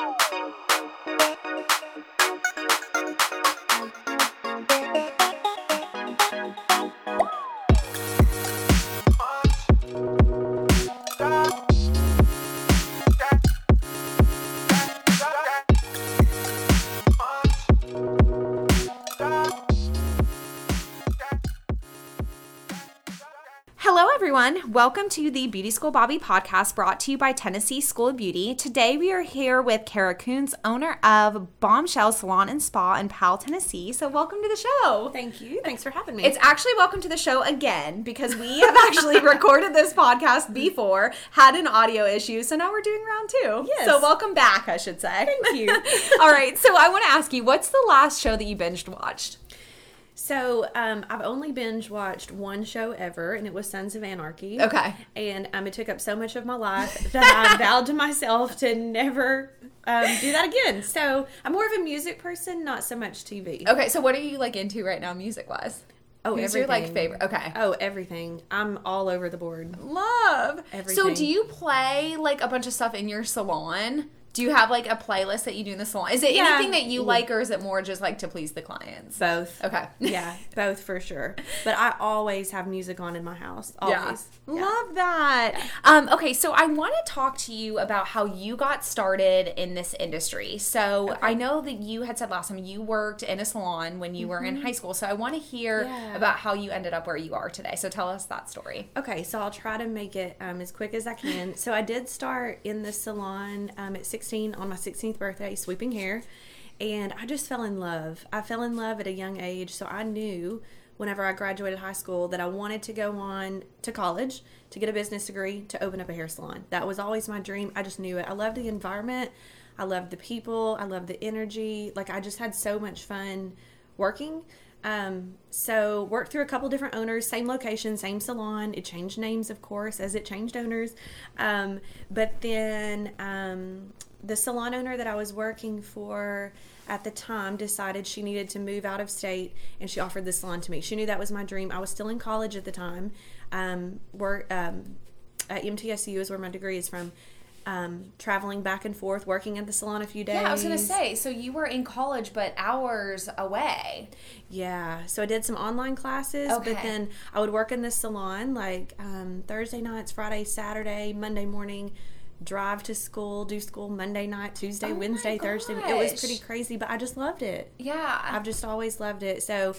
Hello, everyone. Welcome to the Beauty School Bobby podcast brought to you by Tennessee School of Beauty. Today, we are here with Kara Coons, owner of Bombshell Salon and Spa in Powell, Tennessee. So, welcome to the show. Thank you. Thanks for having me. It's actually welcome to the show again because we have actually recorded this podcast before, had an audio issue, so now we're doing round two. Yes. So, welcome back, I should say. Thank you. All right. So, I want to ask you, what's the last show that you binged watched? So um, I've only binge watched one show ever, and it was Sons of Anarchy. Okay. And um, it took up so much of my life that I vowed to myself to never um, do that again. So I'm more of a music person, not so much TV. Okay. So, what are you like into right now, music wise? Oh, Who's your like favorite? Okay. Oh, everything. I'm all over the board. Love. Everything. So do you play like a bunch of stuff in your salon? Do you have like a playlist that you do in the salon? Is it Yeah. anything that you like or is it more just like to please the clients? Both. Okay. yeah, both for sure. But I always have music on in my house. Always. Yeah. Love that. Um, okay, so I want to talk to you about how you got started in this industry. So I know that you had said last time you worked in a salon when you were in high school. So I want to hear Mm-hmm. Yeah. about how you ended up where you are today. So tell us that story. Okay, so I'll try to make it um, as quick as I can. So I did start in the salon um, at 16 on my 16th birthday, sweeping hair, and I just fell in love. I fell in love at a young age, so I knew whenever I graduated high school that I wanted to go on to college to get a business degree to open up a hair salon. That was always my dream. I just knew it. I loved the environment. I loved the people. I loved the energy. Like I just had so much fun working. Um, so worked through a couple different owners, same location, same salon. It changed names, of course, as it changed owners. Um, but then um, the salon owner that I was working for at the time decided she needed to move out of state, and she offered the salon to me. She knew that was my dream. I was still in college at the time. Um, work um, at MTSU is where my degree is from. Um, traveling back and forth, working at the salon a few days. Yeah, I was gonna say. So you were in college, but hours away. Yeah, so I did some online classes, Okay. but then I would work in the salon like um, Thursday nights, Friday, Saturday, Monday morning, drive to school, do school Monday night, Tuesday, Oh Wednesday, Thursday. It was pretty crazy, but I just loved it. Yeah. I've just always loved it. So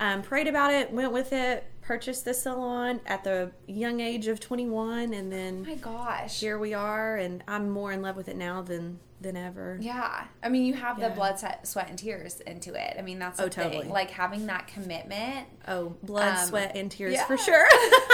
um, prayed about it, went with it, purchased the salon at the young age of 21, and then oh my gosh. here we are, and I'm more in love with it now than than ever. Yeah. I mean, you have the blood, sweat, and tears into it. I mean, that's Oh, totally. thing. Like having that commitment. Oh, blood, Um, sweat, and tears yeah. for sure.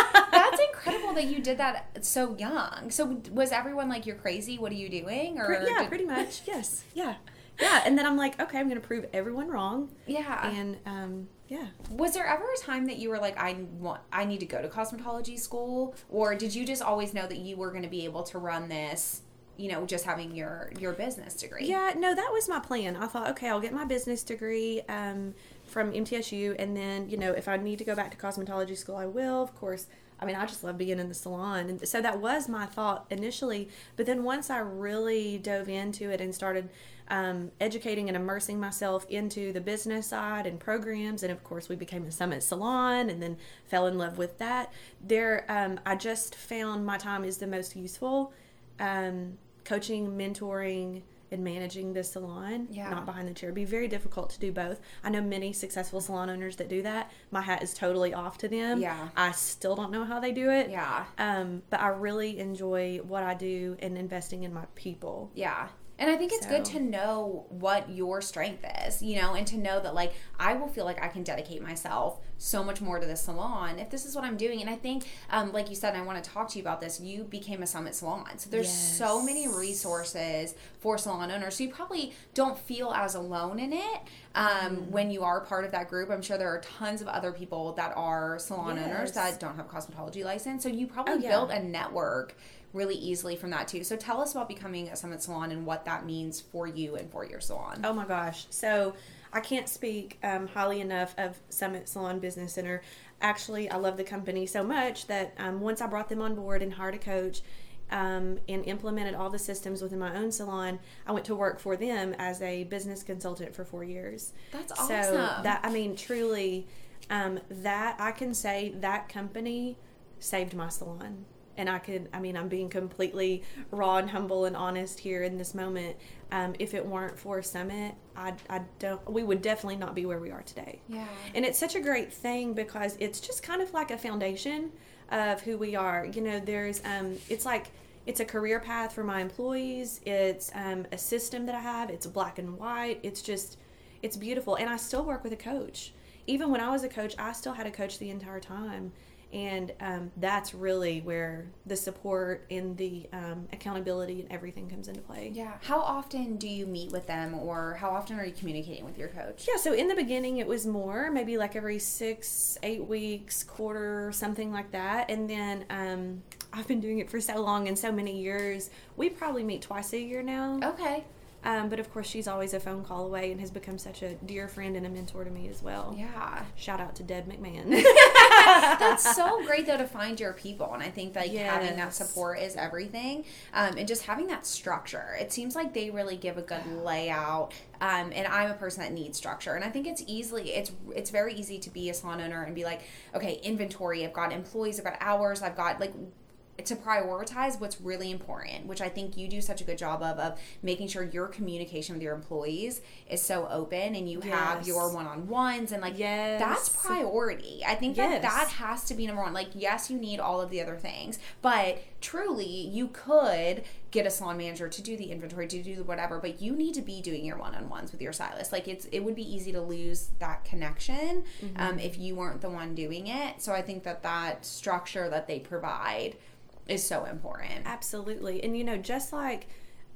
That's incredible that you did that so young. So was everyone like, you're crazy? What are you doing? Or Pre- yeah, did- pretty much. Yes. Yeah. Yeah. And then I'm like, okay, I'm going to prove everyone wrong. Yeah. And um, yeah. was there ever a time that you were like, I want, I need to go to cosmetology school, or did you just always know that you were going to be able to run this? You know, just having your your business degree. Yeah. No, that was my plan. I thought, okay, I'll get my business degree um, from MTSU, and then you know, if I need to go back to cosmetology school, I will. Of course. I mean, I just love being in the salon, and so that was my thought initially. But then once I really dove into it and started um, educating and immersing myself into the business side and programs, and of course, we became a Summit Salon, and then fell in love with that. There, um, I just found my time is the most useful. Um, coaching, mentoring, and managing the salon, Yeah. not behind the chair. It'd be very difficult to do both. I know many successful salon owners that do that. My hat is totally off to them. Yeah. I still don't know how they do it. Yeah. Um, but I really enjoy what I do and investing in my people. Yeah. And I think it's good to know what your strength is, you know, and to know that like I will feel like I can dedicate myself so much more to the salon if this is what I'm doing. And I think, um, like you said, I want to talk to you about this. You became a Summit Salon, so there's so many resources for salon owners. So you probably don't feel as alone in it um, Mm-hmm. when you are part of that group. I'm sure there are tons of other people that are salon owners that don't have a cosmetology license. So you probably Oh, yeah. built a network really easily from that too. So tell us about becoming a Summit Salon and what that means for you and for your salon. Oh my gosh. So I can't speak um, highly enough of Summit Salon Business Center. Actually, I love the company so much that um, once I brought them on board and hired a coach, um, and implemented all the systems within my own salon. I went to work for them as a business consultant for four years. That's awesome. So that I mean, truly, um, that I can say that company saved my salon. And I could, I mean, I'm being completely raw and humble and honest here in this moment. Um, if it weren't for Summit, I, I don't, we would definitely not be where we are today. Yeah. And it's such a great thing because it's just kind of like a foundation of who we are. You know, there's, um, it's like, it's a career path for my employees. It's um, a system that I have. It's black and white. It's just, it's beautiful. And I still work with a coach. Even when I was a coach, I still had a coach the entire time. And um, that's really where the support and the um, accountability and everything comes into play. Yeah. How often do you meet with them or how often are you communicating with your coach? Yeah, so in the beginning it was more, maybe like every six, eight weeks, quarter, something like that. And then um, I've been doing it for so long and so many years. We probably meet twice a year now. Okay. Um, but of course, she's always a phone call away and has become such a dear friend and a mentor to me as well. Yeah. Shout out to Deb McMahon. That's so great though to find your people, and I think like having that support is everything, um, and just having that structure. It seems like they really give a good layout, um, and I'm a person that needs structure, and I think it's easily it's it's very easy to be a salon owner and be like, okay, inventory, I've got employees, I've got hours, I've got like to prioritize what's really important, which I think you do such a good job of of making sure your communication with your employees is so open and you have your one-on-ones and like Yes. that's priority. I think that Yes. that has to be number one. Like yes, you need all of the other things, but truly you could get a salon manager to do the inventory, to do whatever, but you need to be doing your one-on-ones with your stylist. Like it's it would be easy to lose that connection um, if you weren't the one doing it. So I think that that structure that they provide is so important. Absolutely. And you know, just like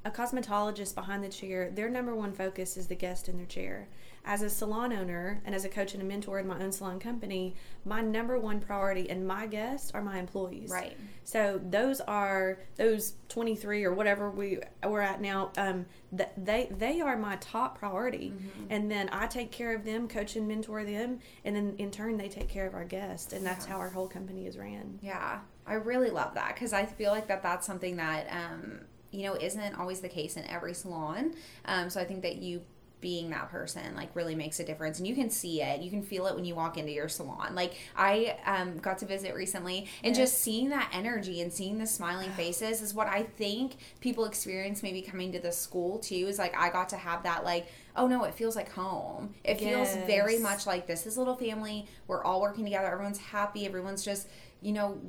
a cosmetologist behind the chair, their number one focus is the guest in their chair. As a salon owner and as a coach and a mentor in my own salon company, my number one priority and my guests are my employees. Right. So those are those 23 or whatever we we're at now. Um, th- they they are my top priority, and then I take care of them, coach and mentor them, and then in turn they take care of our guests, and that's Yeah. how our whole company is ran. Yeah, I really love that because I feel like that that's something that um, you know isn't always the case in every salon. Um, so I think that you being that person like really makes a difference and you can see it. You can feel it when you walk into your salon. Like i um, got to visit recently and just seeing that energy and seeing the smiling faces is what i think people experience maybe coming to the school too is like i got to have that like oh no it feels like home. It feels very much like this is a little family. We're all working together. Everyone's happy. Everyone's just you know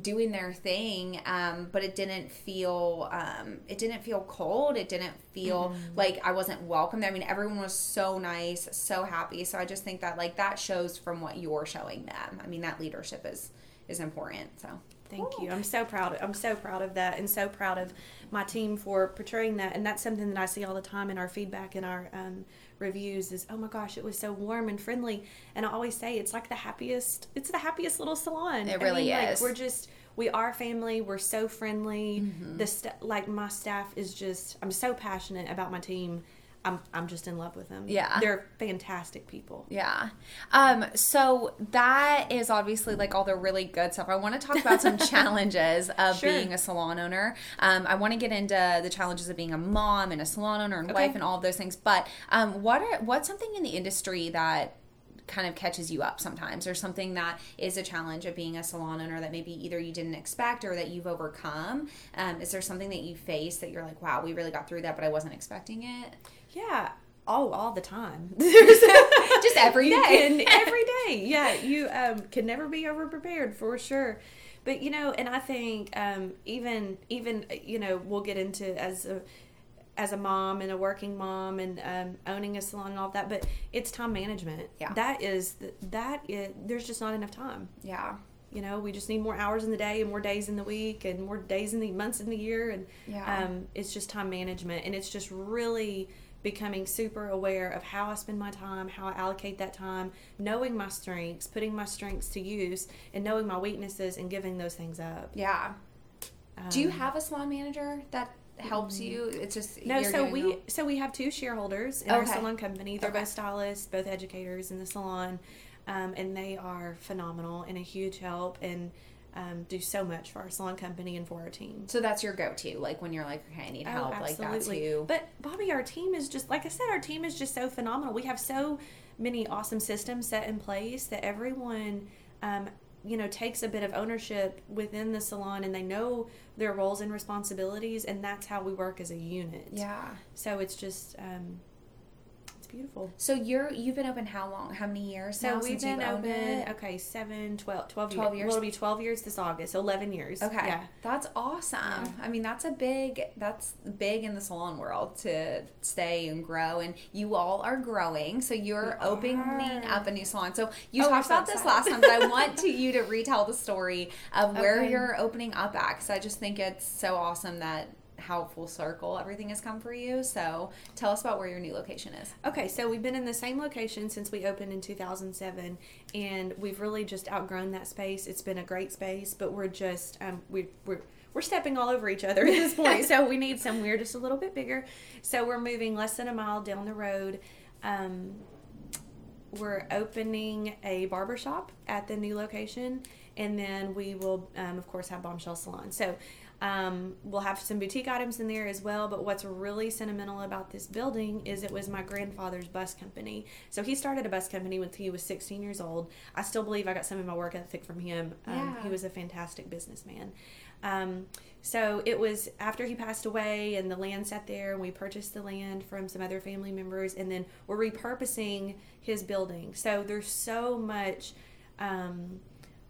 doing their thing um, but it didn't feel um, it didn't feel cold it didn't feel Mm-hmm. like i wasn't welcome there i mean everyone was so nice so happy so i just think that like that shows from what you're showing them i mean that leadership is is important so Thank you. I'm so proud. I'm so proud of that, and so proud of my team for portraying that. And that's something that I see all the time in our feedback and our um, reviews. Is oh my gosh, it was so warm and friendly. And I always say it's like the happiest. It's the happiest little salon. It I really mean, like, is. we're just we are family. We're so friendly. Mm-hmm. The st- like my staff is just. I'm so passionate about my team. I'm I'm just in love with them. Yeah. they're fantastic people. Yeah. Um, so that is obviously like all the really good stuff. I want to talk about some challenges of Sure. being a salon owner. Um, I want to get into the challenges of being a mom and a salon owner and Okay. wife and all of those things. But um, what are what's something in the industry that kind of catches you up sometimes or something that is a challenge of being a salon owner that maybe either you didn't expect or that you've overcome um, is there something that you face that you're like wow we really got through that but i wasn't expecting it Yeah. Oh, all the time. just every day every day. Yeah, you um, can never be over prepared for sure. But you know, and I think um, even even you know we'll get into as a as a mom and a working mom and um, owning a salon and all that. But it's time management. Yeah. that is that is there's just not enough time. yeah You know, we just need more hours in the day and more days in the week and more days in the months in the year. And Yeah. um, it's just time management. And it's just really becoming super aware of how I spend my time, how I allocate that time, knowing my strengths, putting my strengths to use, and knowing my weaknesses and giving those things up. Yeah. Do you Um, have a salon manager that helps you? It's just No, so we all- so we have two shareholders in our salon company. They're Okay. both stylists, both educators in the salon, um, and they are phenomenal and a huge help. And um, do so much for our salon company and for our team. So that's your go-to, like when you're like, okay, I need help, like that's you. But Bobby, our team is just like I said, our team is just so phenomenal. We have so many awesome systems set in place that everyone. Um, you know takes a bit of ownership within the salon and they know their roles and responsibilities and that's how we work as a unit yeah so it's just um, beautiful. So you're you've been open how long? How many years? So we've been open. It? Okay, seven, 12, 12, 12 years. years. Well, it'll be twelve years this August. Eleven years. Okay, yeah, that's awesome. Yeah. I mean, that's a big that's big in the salon world to stay and grow, and you all are growing. So you're we opening are. up a new salon. So you oh, talked about this last time, but I want to you to retell the story of where okay. you're opening up at because I just think it's so awesome that how full circle everything has come for you. So tell us about where your new location is. Okay, so we've been in the same location since we opened in 2007, and we've really just outgrown that space. It's been a great space, but we're just um, we, we're we're stepping all over each other at this point. so we need somewhere just a little bit bigger. So we're moving less than a mile down the road. Um, we're opening a barber shop at the new location, and then we will, um, of course, have Bombshell Salon. So um, we'll have some boutique items in there as well. But what's really sentimental about this building is it was my grandfather's bus company. So he started a bus company when he was 16 years old. I still believe I got some of my work ethic from him. Um, yeah. He was a fantastic businessman. Um, so it was after he passed away and the land sat there, and we purchased the land from some other family members, and then we're repurposing his building. So there's so much. Um,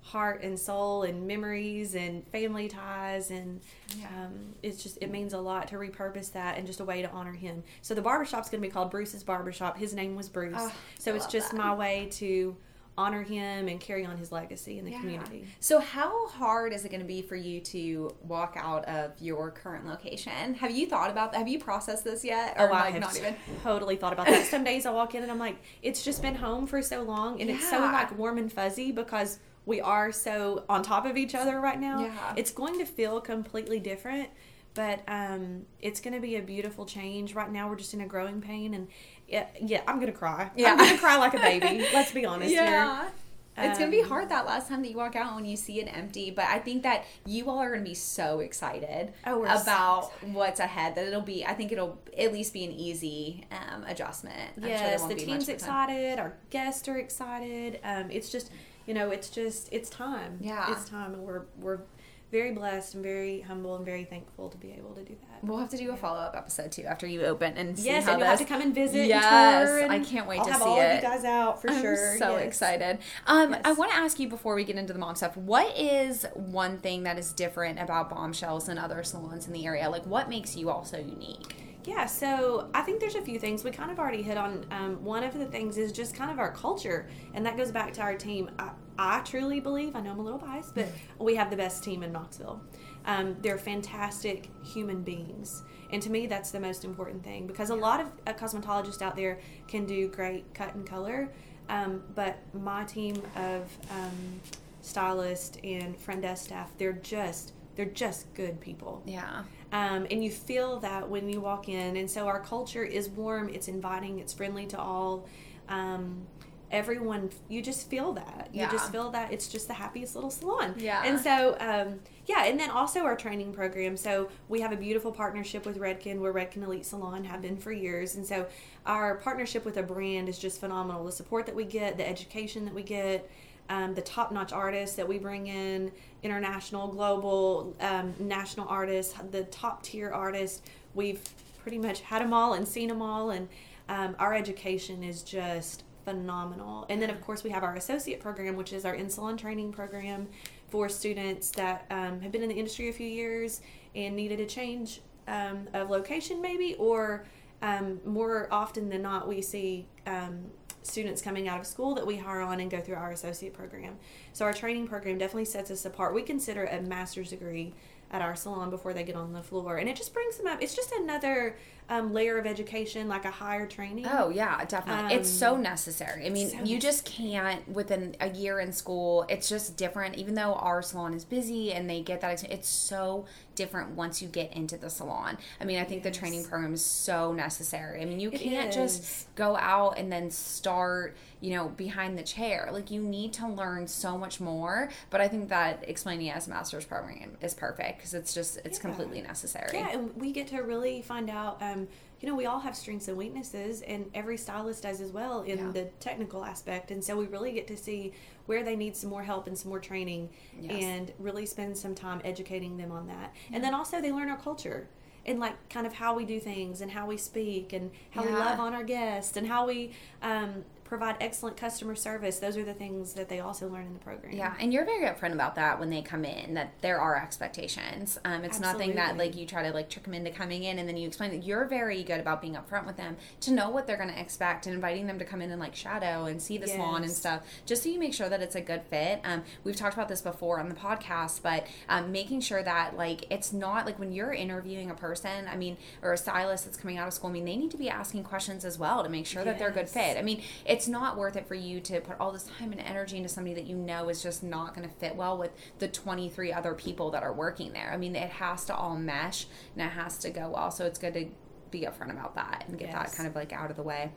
heart and soul and memories and family ties and yeah. um, it's just it means a lot to repurpose that and just a way to honor him so the barbershop's going to be called bruce's barbershop his name was bruce oh, so it's just that. my way to honor him and carry on his legacy in the yeah. community so how hard is it going to be for you to walk out of your current location have you thought about that have you processed this yet or oh, like I have not even totally thought about that some days i walk in and i'm like it's just been home for so long and yeah. it's so like warm and fuzzy because we are so on top of each other right now. Yeah. It's going to feel completely different, but um, it's going to be a beautiful change. Right now, we're just in a growing pain, and yeah, yeah I'm going to cry. Yeah. I'm going to cry like a baby. Let's be honest yeah. here. It's gonna be um, hard that last time that you walk out when you see it empty, but I think that you all are gonna be so excited oh, about so excited. what's ahead. That it'll be, I think it'll at least be an easy um, adjustment. Yes, sure the team's excited. Our guests are excited. Um, it's just you know, it's just it's time. Yeah, it's time, and we're we're very blessed and very humble and very thankful to be able to do that. We'll have to do a follow up episode too after you open and see yes, how and you'll have to come and visit. Yes, and I can't wait I'll to have see all it. Of you guys out for I'm sure. So yes. excited. Um, yes. I want to ask you before we get into the mom stuff. What is one thing that is different about Bombshells and other salons in the area? Like, what makes you all so unique? Yeah, so I think there's a few things we kind of already hit on. Um, one of the things is just kind of our culture, and that goes back to our team. I, I truly believe, I know I'm a little biased, but we have the best team in Knoxville. Um, they're fantastic human beings. And to me, that's the most important thing because a lot of uh, cosmetologists out there can do great cut and color, um, but my team of um, stylists and front desk staff, they're just they're just good people. Yeah. Um, and you feel that when you walk in. And so our culture is warm, it's inviting, it's friendly to all. Um, everyone, you just feel that. Yeah. You just feel that it's just the happiest little salon. Yeah. And so, um, yeah, and then also our training program. So we have a beautiful partnership with Redken, where Redken Elite Salon have been for years. And so our partnership with a brand is just phenomenal. The support that we get, the education that we get um, the top notch artists that we bring in, international, global, um, national artists, the top tier artists. We've pretty much had them all and seen them all, and um, our education is just phenomenal. And then, of course, we have our associate program, which is our in salon training program for students that um, have been in the industry a few years and needed a change um, of location, maybe, or um, more often than not, we see students coming out of school that we hire on and go through our associate program. So our training program definitely sets us apart. We consider a master's degree at our salon before they get on the floor, and it just brings them up. It's just another um, layer of education, like a higher training. Oh yeah, definitely. it's so necessary. I mean, so you just can't within a year in school. It's just different. Even though our salon is busy and they get that, it's so different once you get into the salon. I mean, I think the training program is so necessary. I mean, you It can't is. just go out and then start, you know, behind the chair. Like you need to learn so much more. But I think that explaining it as a master's program is perfect because it's just it's Yeah. completely necessary. Yeah, and we get to really find out. Um, you know, we all have strengths and weaknesses, and every stylist does as well in Yeah. the technical aspect. And so we really get to see where they need some more help and some more training, Yes. and really spend some time educating them on that. And then also they learn our culture. And like kind of how we do things and how we speak and how we love on our guests and how we um, provide excellent customer service. Those are the things that they also learn in the program. Yeah, and you're very upfront about that when they come in that there are expectations. Um, it's nothing that like you try to like trick them into coming in and then you explain that You're very good about being upfront with them to know what they're going to expect and inviting them to come in and like shadow and see the salon and stuff, just so you make sure that it's a good fit. Um, we've talked about this before on the podcast, but um, making sure that like it's not like when you're interviewing a person, I mean, or a stylist that's coming out of school, I mean, they need to be asking questions as well to make sure that they're a good fit. I mean, it's not worth it for you to put all this time and energy into somebody that you know is just not going to fit well with the 23 other people that are working there. I mean, it has to all mesh and it has to go well. So it's good to be upfront about that and get that kind of like out of the way.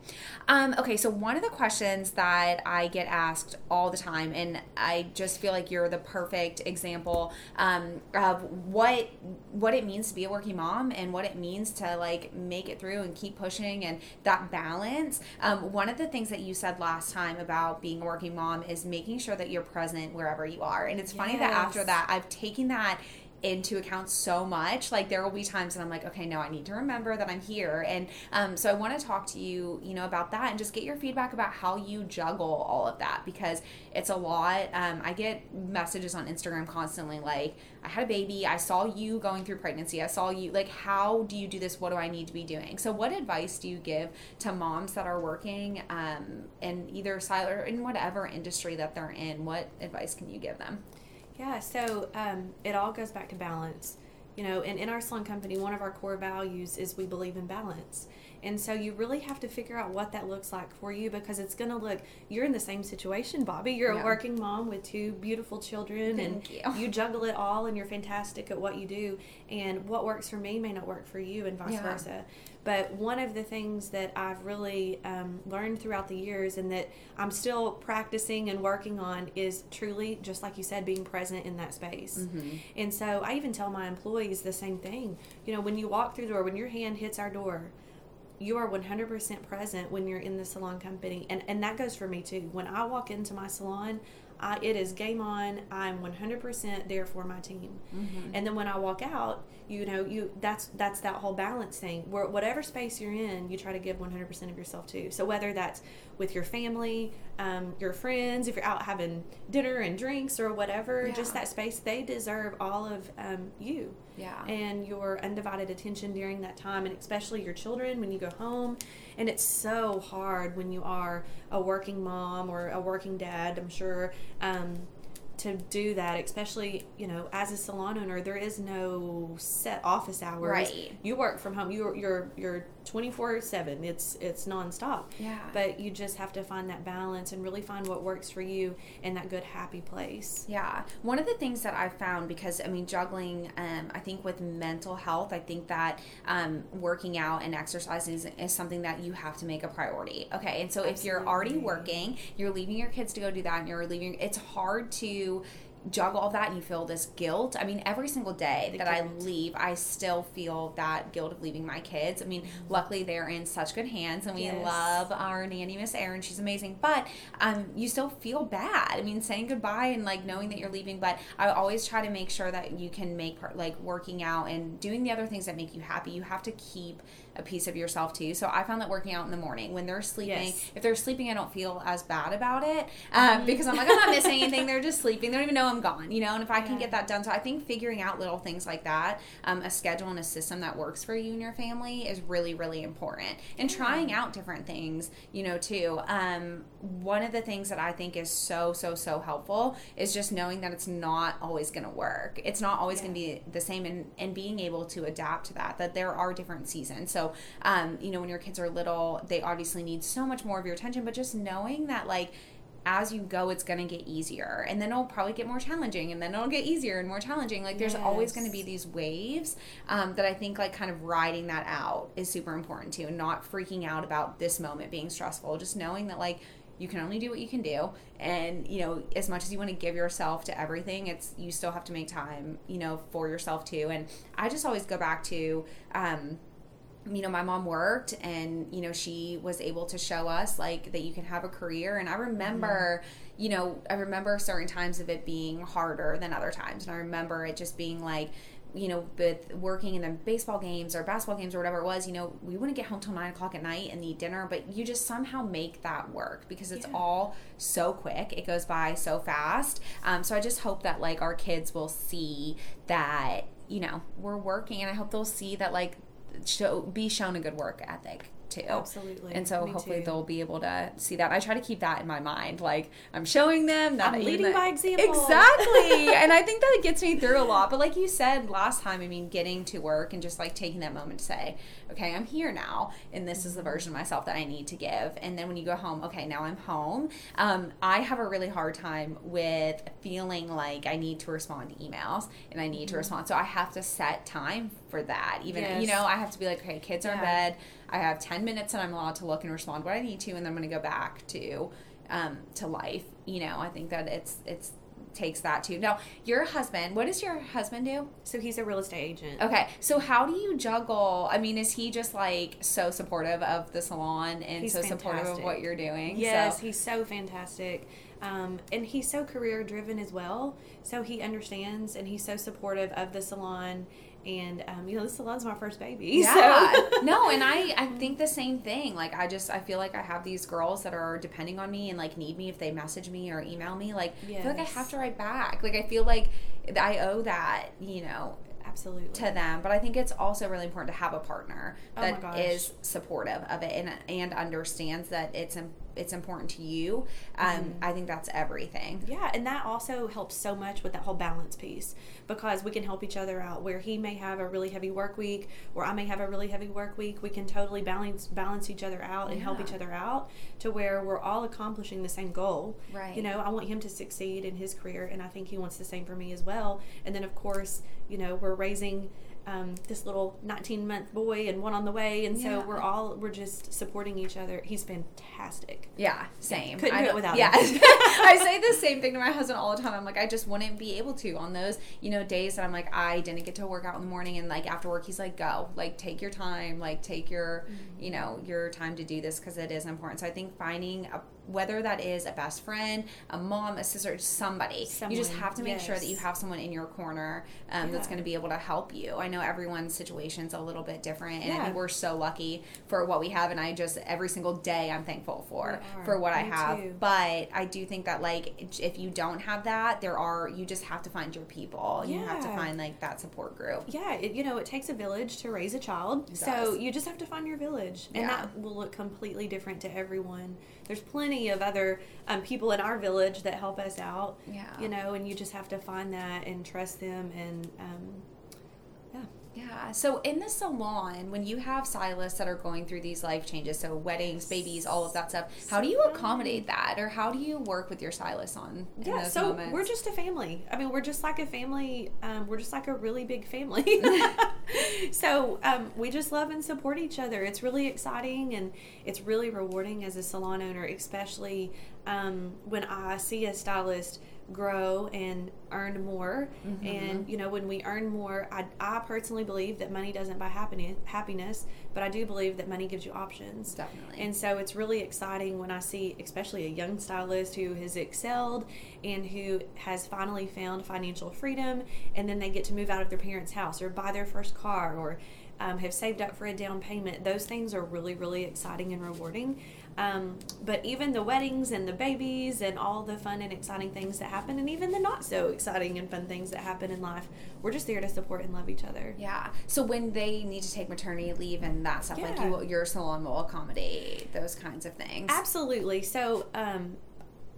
Um, okay, so one of the questions that I get asked all the time, and I just feel like you're the perfect example um, of what what it means to be a working mom and what it means to like make it through and keep pushing and that balance. Um, one of the things that you said last time about being a working mom is making sure that you're present wherever you are, and it's funny that after that I've taken that into account so much like there will be times that i'm like okay no i need to remember that i'm here. And um, so i want to talk to you you know about that and just get your feedback about how you juggle all of that because it's a lot. Um, i get messages on instagram constantly like i had a baby. I saw you going through pregnancy. I saw you like how do you do this? What do i need to be doing? So what advice do you give to moms that are working um, in either side or in whatever industry that they're in? What advice can you give them Yeah, so um, it all goes back to balance. You know, and in our salon company, one of our core values is we believe in balance. And so you really have to figure out what that looks like for you because it's going to look, you're in the same situation, Bobby. You're Yeah. a working mom with two beautiful children Thank and you. juggle it all and you're fantastic at what you do. And what works for me may not work for you and vice Yeah. versa. But one of the things that I've really um, learned throughout the years and that I'm still practicing and working on is truly, just like you said, being present in that space. And so I even tell my employees the same thing. You know, when you walk through the door, when your hand hits our door, you are 100% present when you're in the salon company. And, and that goes for me too. When I walk into my salon, I, it is game on. I'm 100% there for my team. Mm-hmm. And then when I walk out, you know, you that's that's that whole balance thing. Where whatever space you're in, you try to give 100% of yourself to. So whether that's with your family, um, your friends, if you're out having dinner and drinks or whatever, yeah. just that space, they deserve all of um, you. Yeah. And your undivided attention during that time, and especially your children when you go home. And it's so hard when you are a working mom or a working dad, I'm sure, um, to do that, especially, you know, as a salon owner, there is no set office hours. Right. You work from home. You're you're you're 24 7 it's it's nonstop. Yeah. But you just have to find that balance and really find what works for you in that good happy place. Yeah. One of the things that i found because i mean juggling um, i think with mental health i think that um, working out and exercising is, is, something that you have to make a priority. Okay and so Absolutely. if you're already working you're leaving your kids to go do that and you're leaving it's hard to juggle all that and you feel this guilt. I mean, every single day The that I leave, I still feel that guilt of leaving my kids. I mean, luckily they're in such good hands and we Yes. love our nanny, Miss Erin. She's amazing. But um, you still feel bad. I mean, saying goodbye and like knowing that you're leaving. But I always try to make sure that you can make part like working out and doing the other things that make you happy. You have to keep a piece of yourself too. So I found that working out in the morning when they're sleeping, Yes. if they're sleeping, I don't feel as bad about it um, because I'm like I'm not missing anything. They're just sleeping. They don't even know I'm gone. You know. And if I can Yeah. get that done, so I think figuring out little things like that, um, a schedule and a system that works for you and your family is really really important. And trying out different things, you know, too. Um, one of the things that I think is so so so helpful is just knowing that it's not always going to work. It's not always Yeah. going to be the same, and and being able to adapt to that. That there are different seasons. So So, um, you know, when your kids are little, they obviously need so much more of your attention, but just knowing that, like, as you go, it's going to get easier. And then it'll probably get more challenging. And then it'll get easier and more challenging. Like, there's always going to be these waves um, that I think, like, kind of riding that out is super important too. And not freaking out about this moment being stressful. Just knowing that, like, you can only do what you can do. And, you know, as much as you want to give yourself to everything, it's, you still have to make time, you know, for yourself too. And I just always go back to, um, you know, my mom worked and, you know, she was able to show us like that you can have a career. And I remember, you know, I remember certain times of it being harder than other times. And I remember it just being like, you know, with working in the baseball games or basketball games or whatever it was, you know, we wouldn't get home till nine o'clock at night and eat dinner, but you just somehow make that work because it's Yeah. all so quick. It goes by so fast. Um, so I just hope that like our kids will see that, you know, we're working and I hope they'll see that like show be shown a good work ethic too. Absolutely. And so Me hopefully too. they'll be able to see that. I try to keep that in my mind. Like I'm showing them that I'm leading by example. Exactly. and I think that it gets me through a lot. But like you said last time, I mean, getting to work and just like taking that moment to say, okay, I'm here now, and this is the version of myself that I need to give. And then when you go home, okay, now I'm home. Um, I have a really hard time with feeling like I need to respond to emails and I need to respond. So I have to set time for that. Even you Mm-hmm. Know, I have to be like, okay, kids are in bed. I have ten minutes and I'm allowed to look and respond what I need to, and then I'm going to go back to um, to life. You know, I think that it's it's takes that too. Now, your husband, what does your husband do? So he's a real estate agent. Okay, so how do you juggle? I mean, is he just like so supportive of the salon and He's so supportive of what you're doing? Yes, So- he's so fantastic. Um, and he's so career driven as well. So he understands and he's so supportive of the salon. And, um, you know, the salon's my first baby. Yeah. So. no, and I I think the same thing. Like I just I feel like I have these girls that are depending on me and like need me if they message me or email me. Like I feel like I have to write back. Like I feel like I owe that, you know, Absolutely. to them. But I think it's also really important to have a partner Oh that gosh. is supportive of it and and understands that it's im- it's important to you. Um, Mm-hmm. I think that's everything. Yeah, and that also helps so much with that whole balance piece because we can help each other out. Where he may have a really heavy work week, or I may have a really heavy work week, we can totally balance balance each other out and help each other out to where we're all accomplishing the same goal. Right. You know, I want him to succeed in his career, and I think he wants the same for me as well. And then, of course, you know, we're raising. Um, this little 19 month boy and one on the way and so we're all we're just supporting each other he's fantastic Yeah, same. Couldn't I do it without yeah. I say the same thing to my husband all the time. I'm like, I just wouldn't be able to on those, you know, days that I'm like, I didn't get to work out in the morning, and like after work, he's like, go, like take your time, like take your, Mm-hmm. you know, your time to do this because it is important. So I think finding a whether that is a best friend, a mom, a sister, somebody, you just have to make sure that you have someone in your corner um, that's going to be able to help you. I know everyone's situation's a little bit different, and Yeah. we're so lucky for what we have, and I just every single day I'm thankful for for what I have. too. But I do think that like if you don't have that, there are you just have to find your people. You have to find like that support group. yeah, it, you know, it takes a village to raise a child. So you just have to find your village, and Yeah. that will look completely different to everyone. There's plenty of other um, people in our village that help us out. Yeah. You know, and you just have to find that and trust them, and um, yeah. So in the salon, when you have stylists that are going through these life changes, so weddings, babies, all of that stuff, how do you accommodate that, or how do you work with your stylists on Yeah, those so moments? we're just a family. I mean, we're just like a family. Um, we're just like a really big family. so um, we just love and support each other. It's really exciting and it's really rewarding as a salon owner, especially um, when I see a stylist grow and earn more. Mm-hmm. And you know, when we earn more, I, I personally believe that money doesn't buy happiness. Happiness, but I do believe that money gives you options. Definitely. And so it's really exciting when I see, especially a young stylist who has excelled and who has finally found financial freedom, and then they get to move out of their parents' house or buy their first car or um, have saved up for a down payment. Those things are really, really exciting and rewarding. Um, but even the weddings and the babies and all the fun and exciting things that happen, and even the not so exciting and fun things that happen in life, we're just there to support and love each other. yeah. So when they need to take maternity leave and that stuff, like you, your salon will accommodate those kinds of things. Absolutely. So, um,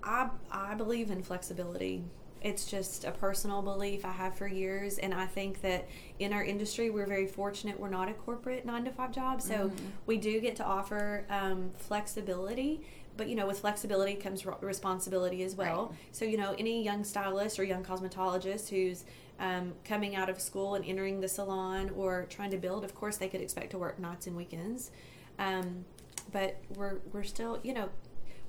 I I believe in flexibility. It's just a personal belief I have for years, and I think that in our industry we're very fortunate. We're not a corporate nine to five job, so Mm-hmm. we do get to offer um, flexibility. But you know, with flexibility comes responsibility as well. Right. So you know, any young stylist or young cosmetologist who's um, coming out of school and entering the salon or trying to build, of course, they could expect to work nights and weekends. Um, but we're we're still, you know,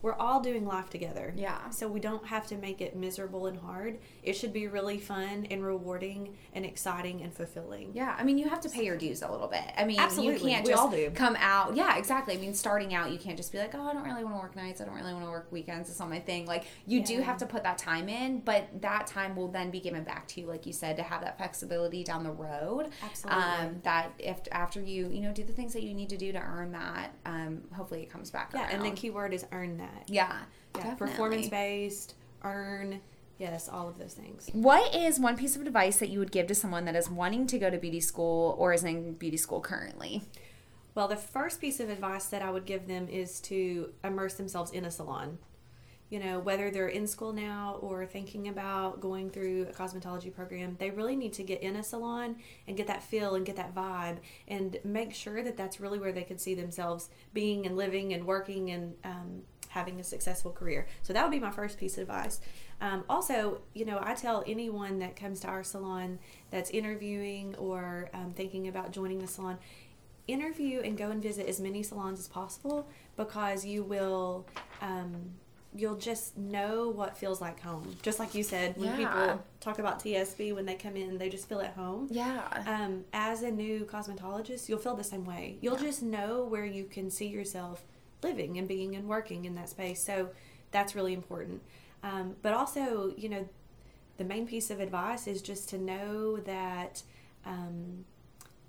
we're all doing life together. Yeah. So we don't have to make it miserable and hard. It should be really fun and rewarding and exciting and fulfilling. Yeah, I mean, you have to pay your dues a little bit. I mean, Absolutely. you can't We just all do. come out. Yeah, exactly. I mean, starting out, you can't just be like, oh, I don't really want to work nights. I don't really want to work weekends. It's not my thing. Like, you do have to put that time in, but that time will then be given back to you, like you said, to have that flexibility down the road. Absolutely. Um, that if after you, you know, do the things that you need to do to earn that, um, hopefully it comes back Yeah, around. and the key word is earn that. Yeah, Yeah, definitely. performance based, earn, yes, all of those things. What is one piece of advice that you would give to someone that is wanting to go to beauty school or is in beauty school currently? Well, the first piece of advice that I would give them is to immerse themselves in a salon. You know, whether they're in school now or thinking about going through a cosmetology program, they really need to get in a salon and get that feel and get that vibe and make sure that that's really where they can see themselves being and living and working and um, having a successful career. So that would be my first piece of advice. Um, also, you know, I tell anyone that comes to our salon that's interviewing or um, thinking about joining the salon, interview and go and visit as many salons as possible because you will um, you'll just know what feels like home just like you said when Yeah. people talk about tsb when they come in they just feel at home Yeah. um, as a new cosmetologist you'll feel the same way you'll just know where you can see yourself living and being and working in that space. So that's really important. Um, but also you know the main piece of advice is just to know that um,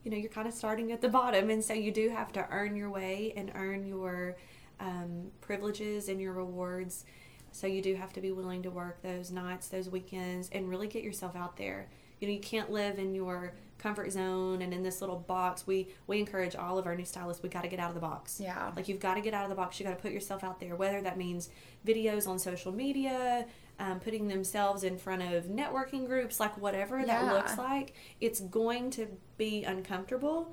you know you're kind of starting at the bottom. And so you do have to earn your way and earn your um, privileges and your rewards. So you do have to be willing to work those nights those weekends and really get yourself out there. You know you can't live in your comfort zone and in this little box we we encourage all of our new stylists we got to get out of the box Yeah. like you've got to get out of the box you got to put yourself out there whether that means videos on social media um, putting themselves in front of networking groups like whatever Yeah. that looks like it's going to be uncomfortable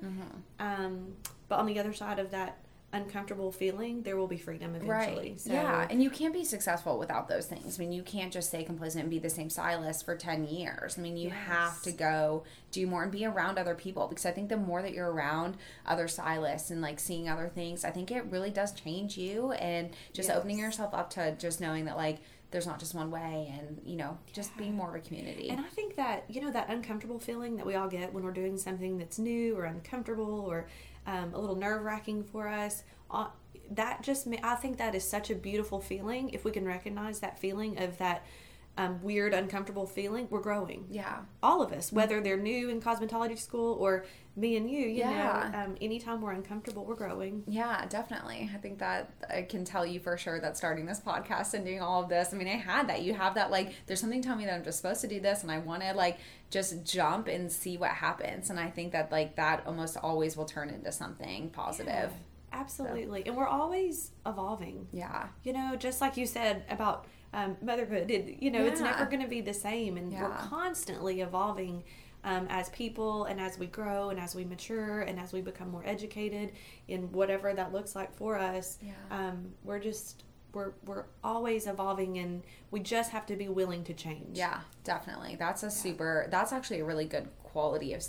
um, but on the other side of that uncomfortable feeling there will be freedom eventually Right. so yeah. And you can't be successful without those things. I mean, you can't just stay complacent and be the same stylist for 10 years. I mean, you have to go do more and be around other people because I think the more that you're around other stylists and like seeing other things, I think it really does change you and just Yes. opening yourself up to just knowing that like there's not just one way and, you know, just being more of a community. And I think that, you know, that uncomfortable feeling that we all get when we're doing something that's new or uncomfortable or um, a little nerve wracking for us, uh, that just, I think that is such a beautiful feeling. If we can recognize that feeling of that um, weird, uncomfortable feeling, we're growing. yeah. All of us, whether they're new in cosmetology school or me and you, you Yeah. know, um, anytime we're uncomfortable, we're growing. Yeah, definitely. I think that I can tell you for sure that starting this podcast and doing all of this, I mean, I had that. You have that, like, there's something telling me that I'm just supposed to do this, and I want to, like, just jump and see what happens. And I think that, like, that almost always will turn into something positive. Absolutely. And we're always evolving. Yeah. you know just like you said about um, motherhood. It, you know it's never going to be the same and we're constantly evolving um, as people and as we grow and as we mature and as we become more educated in whatever that looks like for us. Yeah. um, we're just we're, we're always evolving and we just have to be willing to change. Yeah, definitely. That's a super, that's actually a really good quality of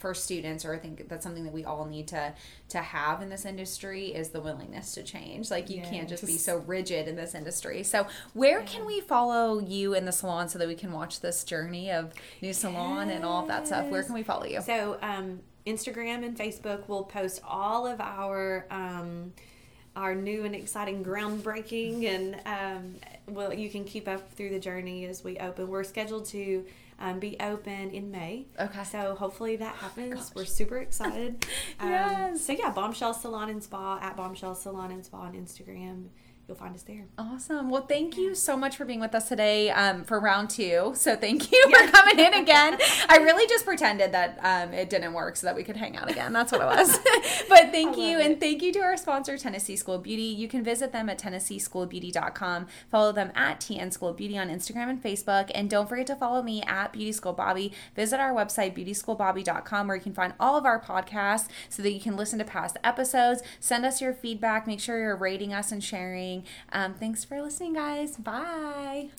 for students or i think that's something that we all need to to have in this industry is the willingness to change. Like you can't just be so rigid in this industry. So where can we follow you in the salon so that we can watch this journey of new salon and all of that stuff? Where can we follow you? So, um, Instagram and Facebook will post all of our um, our new and exciting groundbreaking, and um, well, you can keep up through the journey as we open. We're scheduled to um, be open in May. Okay. So hopefully that happens. gosh. We're super excited. Yes. Um, so yeah, Bombshell Salon and Spa at Bombshell Salon and Spa on Instagram. You'll find us there. Awesome. Well, thank you so much for being with us today um, for round two. So thank you for coming in again. I really just pretended that um, it didn't work so that we could hang out again. That's what it was. but thank I you. And it. thank you to our sponsor, Tennessee School of Beauty. You can visit them at TennesseeSchoolofBeauty.com. Follow them at TN School of Beauty on Instagram and Facebook. And don't forget to follow me at Beauty School Bobbi. Visit our website, beautyschoolbobby.com, where you can find all of our podcasts so that you can listen to past episodes. Send us your feedback. Make sure you're rating us and sharing listening. Um, thanks for listening, guys. Bye.